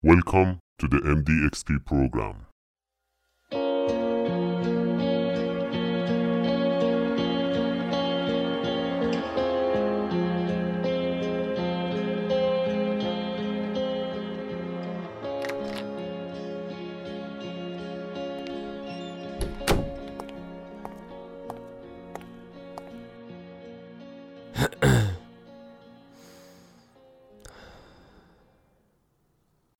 Welcome to the MDXP program.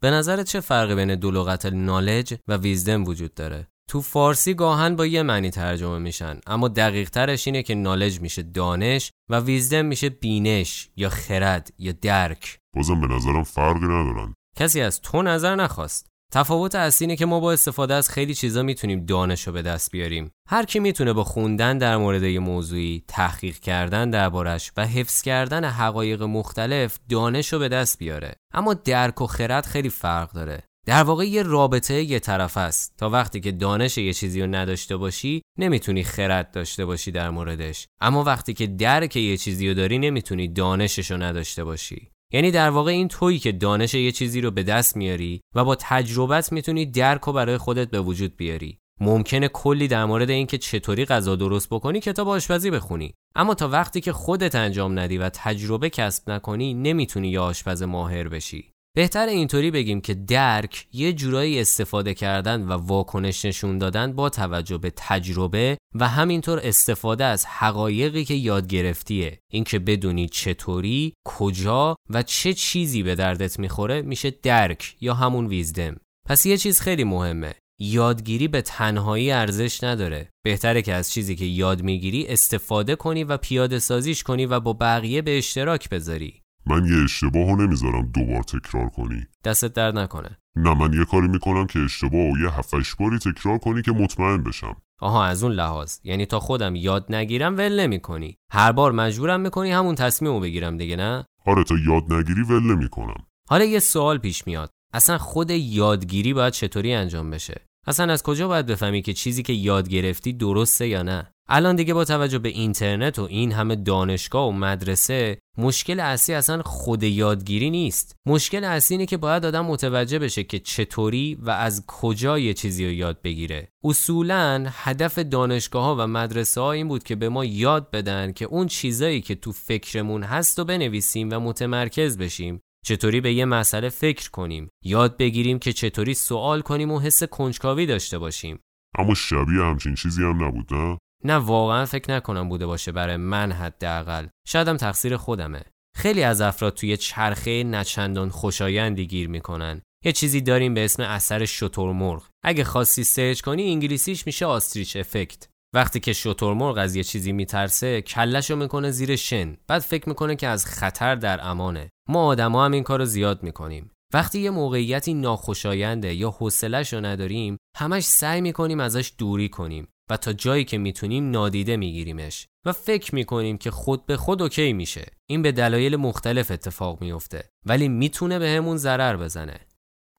به نظرت چه فرقی بین دو لغت نالج و ویزدم وجود داره؟ تو فارسی گاهن با یه معنی ترجمه میشن اما دقیق ترش اینه که نالج میشه دانش و ویزدم میشه بینش یا خرد یا درک بازم به نظرم فرقی ندارن. کسی از تو نظر نخواست تفاوت اصلی اینه که ما با استفاده از خیلی چیزا می‌تونیم دانش رو به دست بیاریم. هر کی می‌تونه با خوندن در مورد یه موضوعی تحقیق کردن دربارش و حفظ کردن حقایق مختلف دانش رو به دست بیاره. اما درک و خرد خیلی فرق داره. در واقع یه رابطه یه طرف است. تا وقتی که دانش یه چیزی رو نداشته باشی نمی‌تونی خرد داشته باشی در موردش. اما وقتی که درک یه چیزی رو داری نمی‌تونی دانشش رو نداشته باشی. یعنی در واقع این تویی که دانش یه چیزی رو به دست میاری و با تجربت می‌تونی درک و برای خودت به وجود بیاری. ممکنه کلی در مورد اینکه چطوری غذا درست بکنی کتاب آشپزی بخونی. اما تا وقتی که خودت انجام ندی و تجربه کسب نکنی نمی‌تونی یه آشپز ماهر بشی. بهتر اینطوری بگیم که درک یه جورایی استفاده کردن و واکنش نشون دادن با توجه به تجربه و همینطور استفاده از حقایقی که یاد گرفتیه. اینکه بدونی چطوری، کجا و چه چیزی به دردت می‌خوره میشه درک یا همون ویزدم. پس یه چیز خیلی مهمه. یادگیری به تنهایی ارزش نداره. بهتره که از چیزی که یاد می‌گیری استفاده کنی و پیاده سازیش کنی و با بقیه به اشتراک بذاری. من یه اشتباه رو نمی‌ذارم دوبار تکرار کنی. دستت درد نکنه نه من یه کاری می‌کنم که اشتباه و یه هفتش باری تکرار کنی که مطمئن بشم. آها از اون لحاظ یعنی تا خودم یاد نگیرم ول نمی کنی هر بار مجبورم می‌کنی همون تصمیم رو بگیرم دیگه نه آره تا یاد نگیری ول نمی‌کنم. حالا یه سوال پیش میاد اصلا خود یادگیری باید چطوری انجام بشه اصلا از کجا باید بفهمی که چیزی که یاد گرفتی درسته یا نه؟ الان دیگه با توجه به اینترنت و این همه دانشگاه و مدرسه مشکل اصلی اصلا خود یادگیری نیست. مشکل اصلی اینه که باید آدم متوجه بشه که چطوری و از کجا یه چیزی رو یاد بگیره. اصولا هدف دانشگاه ها و مدرسه ها این بود که به ما یاد بدن که اون چیزایی که تو فکرمون هست و بنویسیم و متمرکز بشیم. چطوری به یه مسئله فکر کنیم؟ یاد بگیریم که چطوری سوال کنیم و حس کنجکاوی داشته باشیم. اما شبیه همچین چیزی هم نبود نه؟ نه واقعا فکر نکنم بوده باشه برای من حداقل. شایدم تقصیر خودمه. خیلی از افراد توی چرخه نچندان خوشایندی گیر می‌کنن. یه چیزی داریم به اسم اثر شترمرغ. اگه خواستی search کنی انگلیسیش میشه ostrich effect وقتی که شترمرغ از یه چیزی میترسه کلشو می‌کنه زیر شن. بعد فکر می‌کنه که از خطر در امانه. ما آدما هم این کارو زیاد می‌کنیم. وقتی یه موقعیتی ناخوشاینده یا حوصله‌ش رو نداریم همش سعی می‌کنیم ازش دوری کنیم و تا جایی که می‌تونیم نادیده میگیریمش و فکر می‌کنیم که خود به خود OK میشه. این به دلایل مختلف اتفاق میفته ولی می‌تونه به همون ضرر بزنه.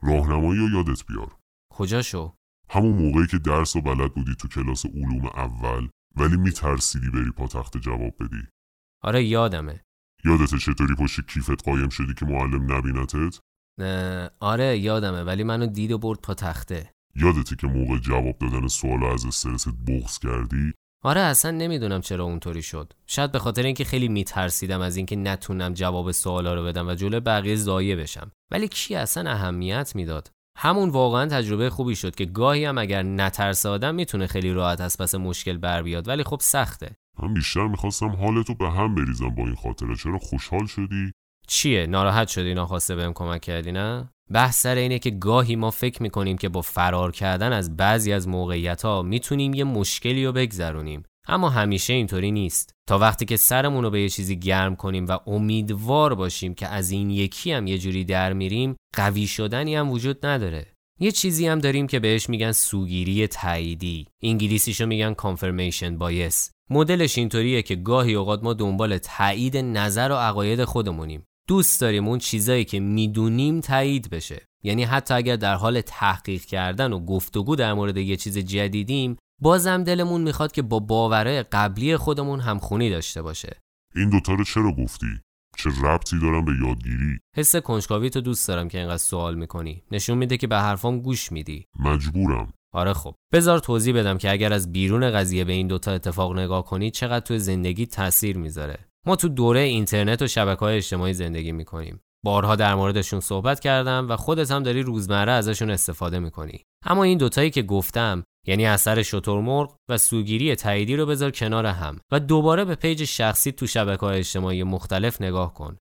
راهنمایی رو یادت بیار. کجاشو؟ همون موقعی که درس و بلد بودی تو کلاس علوم اول ولی میترسیدی بری پا تخت جواب بدی. آره یادمه یادت چطوری پشت کیفت قایم شدی که معلم نبینتت؟ نه، آره یادمه ولی منو دید و برد پا تخته یادته که موقع جواب دادن سوال از استرست بغض کردی؟ آره اصلا نمی‌دونم چرا اونطوری شد شاید به خاطر اینکه خیلی میترسیدم از اینکه نتونم جواب سوالا رو بدم و جلو بقیه ضایع بشم ولی کی اصلا اهمیت می‌داد همون واقعا تجربه خوبی شد که گاهی هم اگر نترس آدم می‌تونه خیلی راحت از پس مشکل بر بیاد ولی خب سخته. من بیشتر می‌خواستم حالتو به هم بریزم با این خاطره. چرا خوشحال شدی؟ چیه؟ ناراحت شدی؟ ناخواسته بهم کمک کردی نه؟ بحث سر اینه که گاهی ما فکر می‌کنیم که با فرار کردن از بعضی از موقعیت ها می‌تونیم یه مشکلی رو بگذرونیم. اما همیشه اینطوری نیست. تا وقتی که سرمون رو به یه چیزی گرم کنیم و امیدوار باشیم که از این یکی هم یه جوری در میریم قوی شدنی هم وجود نداره. یه چیزی هم داریم که بهش میگن سوگیری تاییدی. انگلیسیشو میگن confirmation bias. مدلش اینطوریه که گاهی اوقات ما دنبال تایید نظر و عقاید خودمونیم. دوست داریم اون چیزایی که می‌دونیم تایید بشه. یعنی حتی اگر در حال تحقیق کردن و گفتگو در مورد یه چیز جدیدیم بازم دلمون می‌خواد که با باورهای قبلی خودمون همخونی داشته باشه. این دوتا رو چرا گفتی؟ چه ربطی دارم به یادگیری؟ حس کنجکاوی تو دوست دارم که اینقدر سوال می‌کنی. نشون میده که به حرفام گوش میدی. مجبورم. آره خب. بذار توضیح بدم که اگر از بیرون قضیه به این دوتا اتفاق نگاه کنی چقدر توی زندگی تاثیر می‌ذاره؟ ما تو دوره اینترنت و شبکه های اجتماعی زندگی می‌کنیم. بارها در موردشون صحبت کردم و خودت هم داری روزمره ازشون استفاده می‌کنی. اما این دوتایی که گفتم یعنی اثر شترمرغ و سوگیری تاییدی رو بذار کنار هم و دوباره به پیج شخصی تو شبکه اجتماعی مختلف نگاه کن.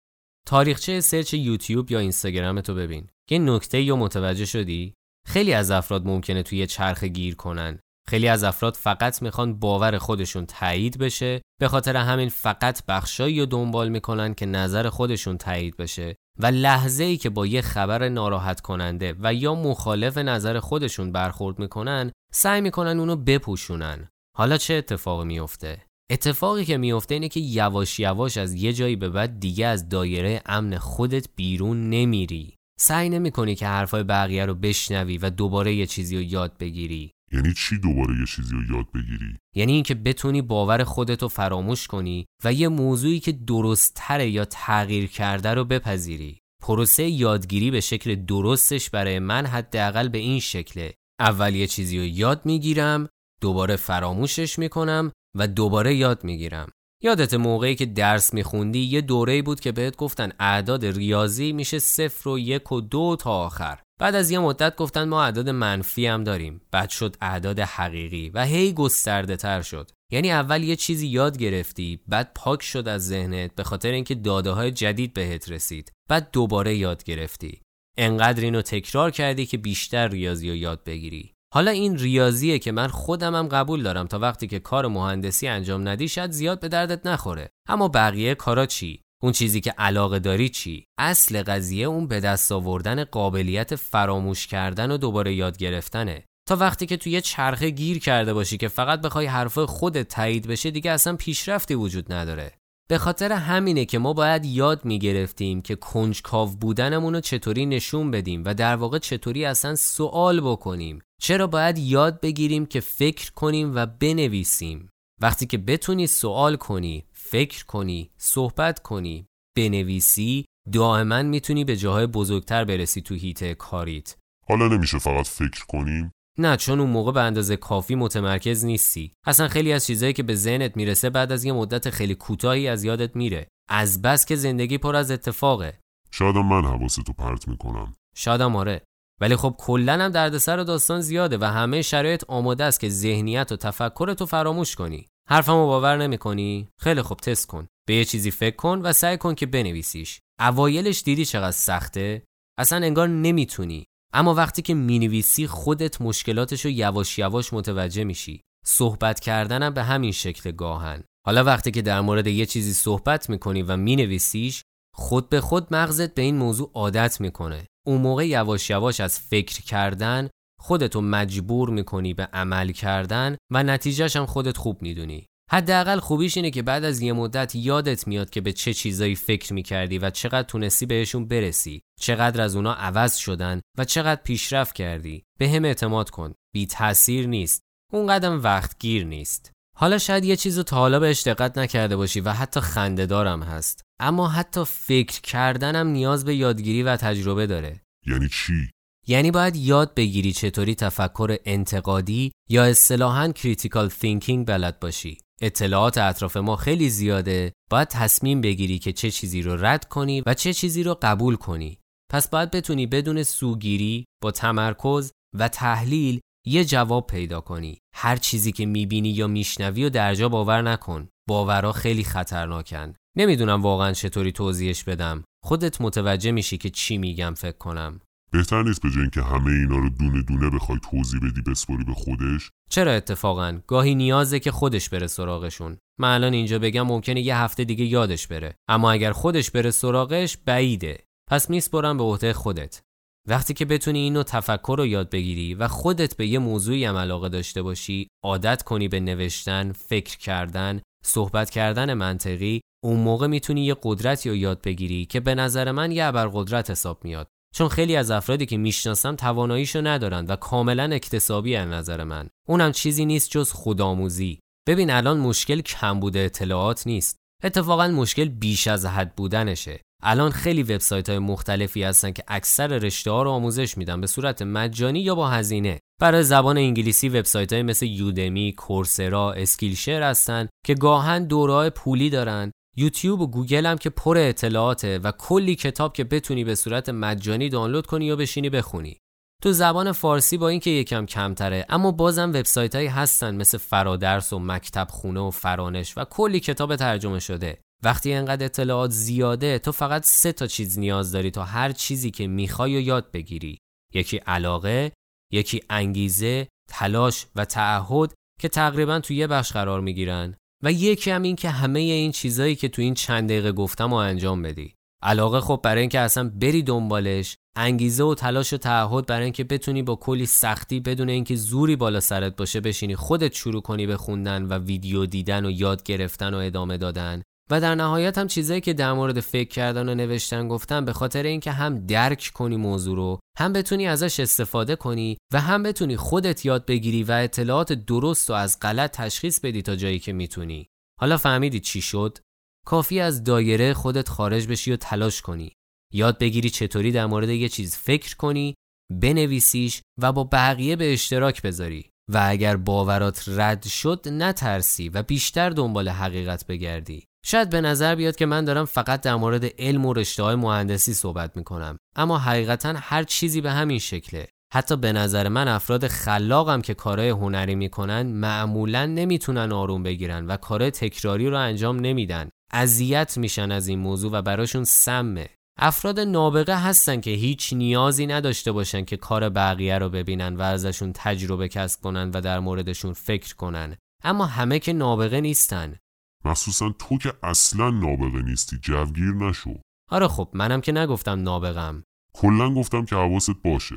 تاریخچه سرچ یوتیوب یا اینستاگرام تو ببین. که نکته یا متوجه شدی؟ خیلی از افراد ممکنه توی چرخ گیر کنن. خیلی از افراد فقط می‌خوان باور خودشون تایید بشه به خاطر همین فقط بخشایی رو دنبال می‌کنن که نظر خودشون تایید بشه. و لحظه ای که با یه خبر ناراحت کننده و یا مخالف نظر خودشون برخورد می‌کنن سعی می‌کنن اونو بپوشونن. حالا چه اتفاقی میفته اتفاقی که میفته اینه که یواش یواش از یه جایی به بعد دیگه از دایره امن خودت بیرون نمیری. سعی نمی‌کنی که حرفای بقیه رو بشنوی و دوباره یه چیزی رو یاد بگیری. یعنی چی دوباره یه چیزی رو یاد بگیری؟ یعنی اینکه بتونی باور خودت رو فراموش کنی و یه موضوعی که درستتره یا تغییر کرده رو بپذیری. پروسه یادگیری به شکل درستش برای من حداقل به این شکله. اول یه چیزی رو یاد می‌گیرم دوباره فراموشش می‌کنم و دوباره یاد می‌گیرم. یادت موقعی که درس میخوندی یه دوره بود که بهت گفتن اعداد ریاضی میشه صفر و یک و دو تا آخر. بعد از یه مدت گفتن ما اعداد منفی هم داریم. بعد شد اعداد حقیقی و هی گسترده تر شد. یعنی اول یه چیزی یاد گرفتی بعد پاک شد از ذهنت به خاطر اینکه داده های جدید بهت رسید. بعد دوباره یاد گرفتی. انقدر اینو تکرار کردی که بیشتر ریاضی رو یاد بگیری. حالا این ریاضیه که من خودمم قبول دارم تا وقتی که کار مهندسی انجام ندی شاید زیاد به دردت نخوره. اما بقیه کارا چی؟ اون چیزی که علاقه داری چی؟ اصل قضیه اون به دست آوردن قابلیت فراموش کردن و دوباره یاد گرفتنه. تا وقتی که توی یه چرخه گیر کرده باشی که فقط بخوای حرف خودت تایید بشه دیگه اصلا پیشرفتی وجود نداره. به خاطر همینه که ما باید یاد می‌گرفتیم که کنجکاو بودنمون رو چطوری نشون بدیم و در واقع چطوری اصلا سوال بکنیم. چرا باید یاد بگیریم که فکر کنیم و بنویسیم؟ وقتی که بتونی سوال کنی فکر کنی صحبت کنی بنویسی دائما می‌تونی به جاهای بزرگتر برسی تو هیته کاریت. حالا نمیشه فقط فکر کنیم؟ نه چون اون موقع به اندازه کافی متمرکز نیستی. اصلا خیلی از چیزهایی که به ذهنت می‌رسه بعد از یه مدت خیلی کوتاهی از یادت میره. از بس که زندگی پر از اتفاقه. شاید من حواستو پرت می‌کنم. شادم آره. ولی خب کلا هم دردسر و داستان زیاده و همه شرایط آماده است که ذهنیت و تفکر تو فراموش کنی. حرفمو باور نمی‌کنی؟ خیلی خوب تست کن. به یه چیزی فکر کن و سعی کن که بنویسیش. اوایلش دیدی چقدر سخته؟ اصلا انگار نمی‌تونی. اما وقتی که می‌نویسی خودت مشکلاتش رو یواش یواش متوجه میشی. صحبت کردنم به همین شکل گاهن. حالا وقتی که در مورد یه چیزی صحبت می‌کنی و مینویسیش خود به خود مغزت به این موضوع عادت می‌کنه. اون موقع یواش یواش از فکر کردن خودتو مجبور می‌کنی به عمل کردن و نتیجهش هم خودت خوب می‌دونی. حداقل خوبیش اینه که بعد از یه مدت یادت میاد که به چه چیزایی فکر می‌کردی و چقدر تونستی بهشون برسی چقدر از اونا عوض شدن و چقدر پیشرفت کردی. به هم اعتماد کن. بی تاثیر نیست. اون قدم وقت گیر نیست. حالا شاید یه چیزو تا حالا بهش دقت نکرده باشی و حتی خنده دارم هست. اما حتی فکر کردنم نیاز به یادگیری و تجربه داره. یعنی چی؟ یعنی باید یاد بگیری چطوری تفکر انتقادی یا اصطلاحاً critical thinking بلد باشی. اطلاعات اطراف ما خیلی زیاده. باید تصمیم بگیری که چه چیزی رو رد کنی و چه چیزی رو قبول کنی. پس باید بتونی بدون سوگیری با تمرکز و تحلیل یه جواب پیدا کنی. هر چیزی که می‌بینی یا میشنوی و درجا باور نکن. باورا خیلی خطرناکن. نمی‌دونم واقعا چطوری توضیحش بدم. خودت متوجه میشی که چی میگم فکر کنم. بهتر نیست به که همه اینا رو دونه دونه بخوای توضیح بدی بسپاری به خودش؟ چرا اتفاقا؟ گاهی نیازه که خودش بره سراغشون. من الان اینجا بگم ممکنه یه هفته دیگه یادش بره. اما اگر خودش بره سراغش بعیده. پس میسپرم به عهده خودت. وقتی که بتونی اینو تفکر رو یاد بگیری و خودت به یه موضوعی هم علاقه داشته باشی عادت کنی به نوشتن فکر کردن صحبت کردن منطقی اون موقع می‌تونی یه قدرتی رو یاد بگیری که به نظر من یه ابرقدرت حساب میاد. چون خیلی از افرادی که می‌شناسم تواناییشو ندارن و کاملا اکتسابی از نظر من. اونم چیزی نیست جز خودآموزی. ببین الان مشکل کمبود اطلاعات نیست. اتفاقا مشکل بیش از حد بودنشه. الان خیلی وبسایت های مختلفی هستن که اکثر رشته ها رو آموزش میدن به صورت مجانی یا با هزینه. برای زبان انگلیسی وبسایت های مثل یودمی، کورسرا، اسکیلشر هستن که گاهن دورهای پولی دارن. یوتیوب و گوگل هم که پر اطلاعاته و کلی کتاب که بتونی به صورت مجانی دانلود کنی یا بشینی بخونی. تو زبان فارسی با اینکه یکم کمتره اما بازم وبسایت هایی هستن مثل فرادرس و مکتب خونه و فرانش و کلی کتاب ترجمه شده. وقتی انقدر اطلاعات زیاده تو فقط سه تا چیز نیاز داری تا هر چیزی که می‌خوای و یاد بگیری. یکی علاقه یکی انگیزه تلاش و تعهد که تقریبا تو یه بخش قرار می‌گیرن. و یکی هم این که همه این چیزایی که تو این چند دقیقه گفتم و انجام بدی. علاقه خب برای اینکه اصلا بری دنبالش. انگیزه و تلاش و تعهد برای اینکه بتونی با کلی سختی بدون اینکه زوری بالا سرت باشه بشینی خودت شروع کنی به خوندن و ویدیو دیدن و یاد گرفتن و ادامه دادن. و در نهایت هم چیزایی که در مورد فکر کردن و نوشتن گفتن به خاطر اینکه هم درک کنی موضوع رو هم بتونی ازش استفاده کنی و هم بتونی خودت یاد بگیری و اطلاعات درست و از غلط تشخیص بدی تا جایی که می‌تونی. حالا فهمیدی چی شد؟ کافی از دایره خودت خارج بشی و تلاش کنی. یاد بگیری چطوری در مورد یه چیز فکر کنی بنویسیش و با بقیه به اشتراک بذاری. و اگر باورات رد شد نترسی و بیشتر دنبال حقیقت بگردی. شاید به نظر بیاد که من دارم فقط در مورد علم و رشته های مهندسی صحبت می‌کنم. اما حقیقتا هر چیزی به همین شکله. حتی به نظر من افراد خلاقم که کارهای هنری می‌کنن معمولا نمی‌تونن آروم بگیرن و کارهای تکراری رو انجام نمیدن. اذیت میشن از این موضوع و براشون سمه. افراد نابغه هستن که هیچ نیازی نداشته باشن که کار بقیه رو ببینن و ازشون تجربه کسب کنن و در موردشون فکر کنن. اما همه که نابغه نیستن. مخصوصا تو که اصلا نابغه نیستی جوگیر نشو. آره خب منم که نگفتم نابغم کلا گفتم که حواست باشه.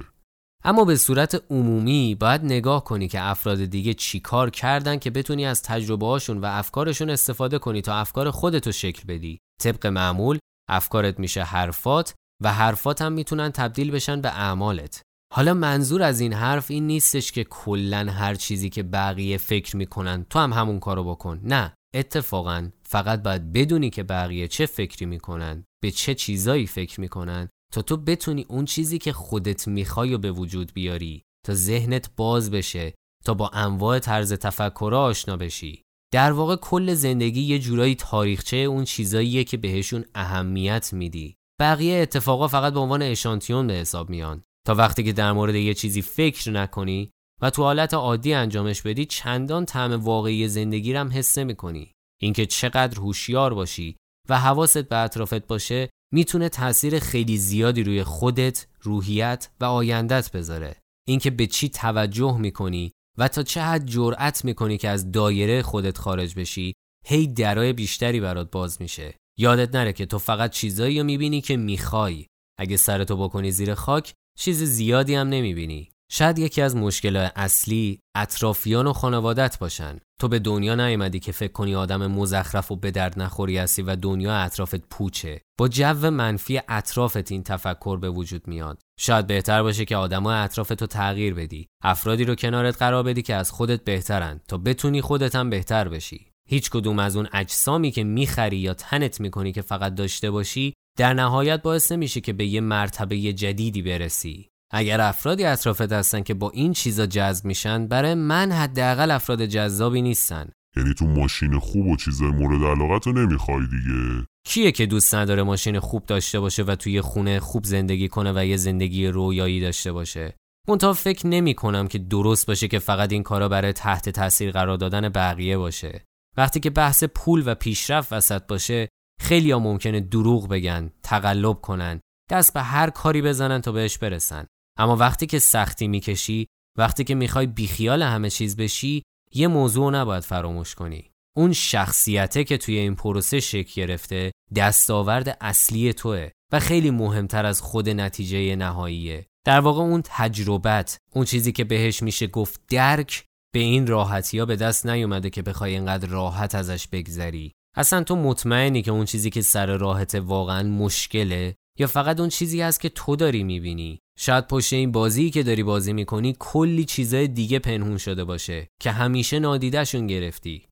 اما به صورت عمومی باید نگاه کنی که افراد دیگه چی کار کردن که بتونی از تجربه هاشون و افکارشون استفاده کنی تا افکار خودتو شکل بدی. طبق معمول افکارت میشه حرفات و حرفات هم می‌تونن تبدیل بشن به اعمالت. حالا منظور از این حرف این نیستش که کلا هر چیزی که بقیه فکر می‌کنن تو هم همون کارو بکن. نه. اتفاقا فقط باید بدونی که بقیه چه فکری می‌کنن به چه چیزایی فکر می‌کنن تا تو بتونی اون چیزی که خودت می‌خوای و به وجود بیاری تا ذهنت باز بشه تا با انواع طرز تفکر آشنا بشی. در واقع کل زندگی یه جورایی تاریخچه اون چیزاییه که بهشون اهمیت میدی. بقیه اتفاقا فقط به عنوان اشانتیون به حساب میان. تا وقتی که در مورد یه چیزی فکر نکنی و تو حالت عادی انجامش بدی چندان طعم واقعی زندگی رم حس کنی اینکه چقدر هوشیار باشی و حواست به اطرافت باشه می‌تونه تاثیر خیلی زیادی روی خودت، روحیت و آیندت بذاره. اینکه به چی توجه می‌کنی و تا چه حد جرأت می‌کنی که از دایره خودت خارج بشی، هی درای بیشتری برات باز میشه. یادت نره که تو فقط چیزایی رو می‌بینی که می‌خوای. اگه سرتو بکنی زیر خاک، چیز زیادی هم نمی‌بینی. شاید یکی از مشکلات اصلی اطرافیان و خانوادت باشن. تو به دنیا نیومدی که فکر کنی آدم مزخرف و به درد نخوری هستی و دنیا اطرافت پوچه. با جو منفی اطرافت این تفکر به وجود میاد. شاید بهتر باشه که آدمای اطرافت رو تغییر بدی. افرادی رو کنارت قرار بدی که از خودت بهترن. تا بتونی خودت هم بهتر بشی. هیچ کدوم از اون اجسامی که می‌خری یا تنت می‌کنی که فقط داشته باشی در نهایت باعث نمیشه که به یه مرتبه جدیدی برسی. اگر افرادی اطرافت هستن که با این چیزا جذب میشن برای من حداقل افراد جذابی نیستن. یعنی تو ماشین خوب و چیزای مورد علاقت رو نمی‌خوای دیگه؟ کیه که دوست نداره ماشین خوب داشته باشه و توی خونه خوب زندگی کنه و یه زندگی رویایی داشته باشه؟ منتها فکر نمی کنم که درست باشه که فقط این کارا برای تحت تاثیر قرار دادن بقیه باشه. وقتی که بحث پول و پیشرفت وسط باشه خیلی ها ممکنه دروغ بگن تقلب کنن دست به هر کاری بزنن تا بهش برسن. اما وقتی که سختی می‌کشی وقتی که می‌خوای بیخیال همه چیز بشی یه موضوع نباید فراموش کنی. اون شخصیته که توی این پروسه شکل گرفته دستاورد اصلی توه و خیلی مهمتر از خود نتیجه نهاییه. در واقع اون تجربت اون چیزی که بهش میشه گفت درک به این راحتی ها به دست نیومده که بخوای اینقدر راحت ازش بگذری. اصلا تو مطمئنی که اون چیزی که سر راحت واقعا مشکله؟ یا فقط اون چیزی هست که تو داری می‌بینی؟ شاید پشت این بازی که داری بازی می‌کنی کلی چیزای دیگه پنهون شده باشه که همیشه نادیدشون گرفتی.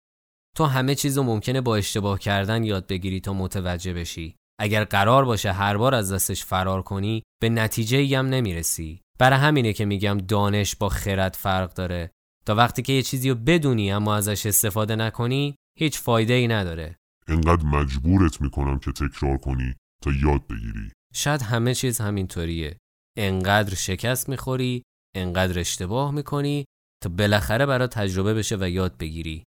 تو همه چیز رو ممکنه با اشتباه کردن یاد بگیری تا متوجه بشی. اگر قرار باشه هر بار از دستش فرار کنی به نتیجه هم نمی‌رسی. برای همینه که میگم دانش با خرد فرق داره. تا وقتی که یه چیزی رو بدونی اما ازش استفاده نکنی هیچ فایده ای نداره. انقدر مجبورت می‌کنم که تکرار کنی. تا یاد بگیری. شاید همه چیز همینطوریه. انقدر شکست می‌خوری انقدر اشتباه می‌کنی تا بالاخره برای تجربه بشه و یاد بگیری.